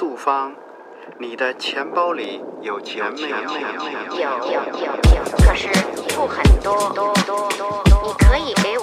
素芳，你的钱包里有钱没有？有有有有。可是不很多多多多。你可以给我。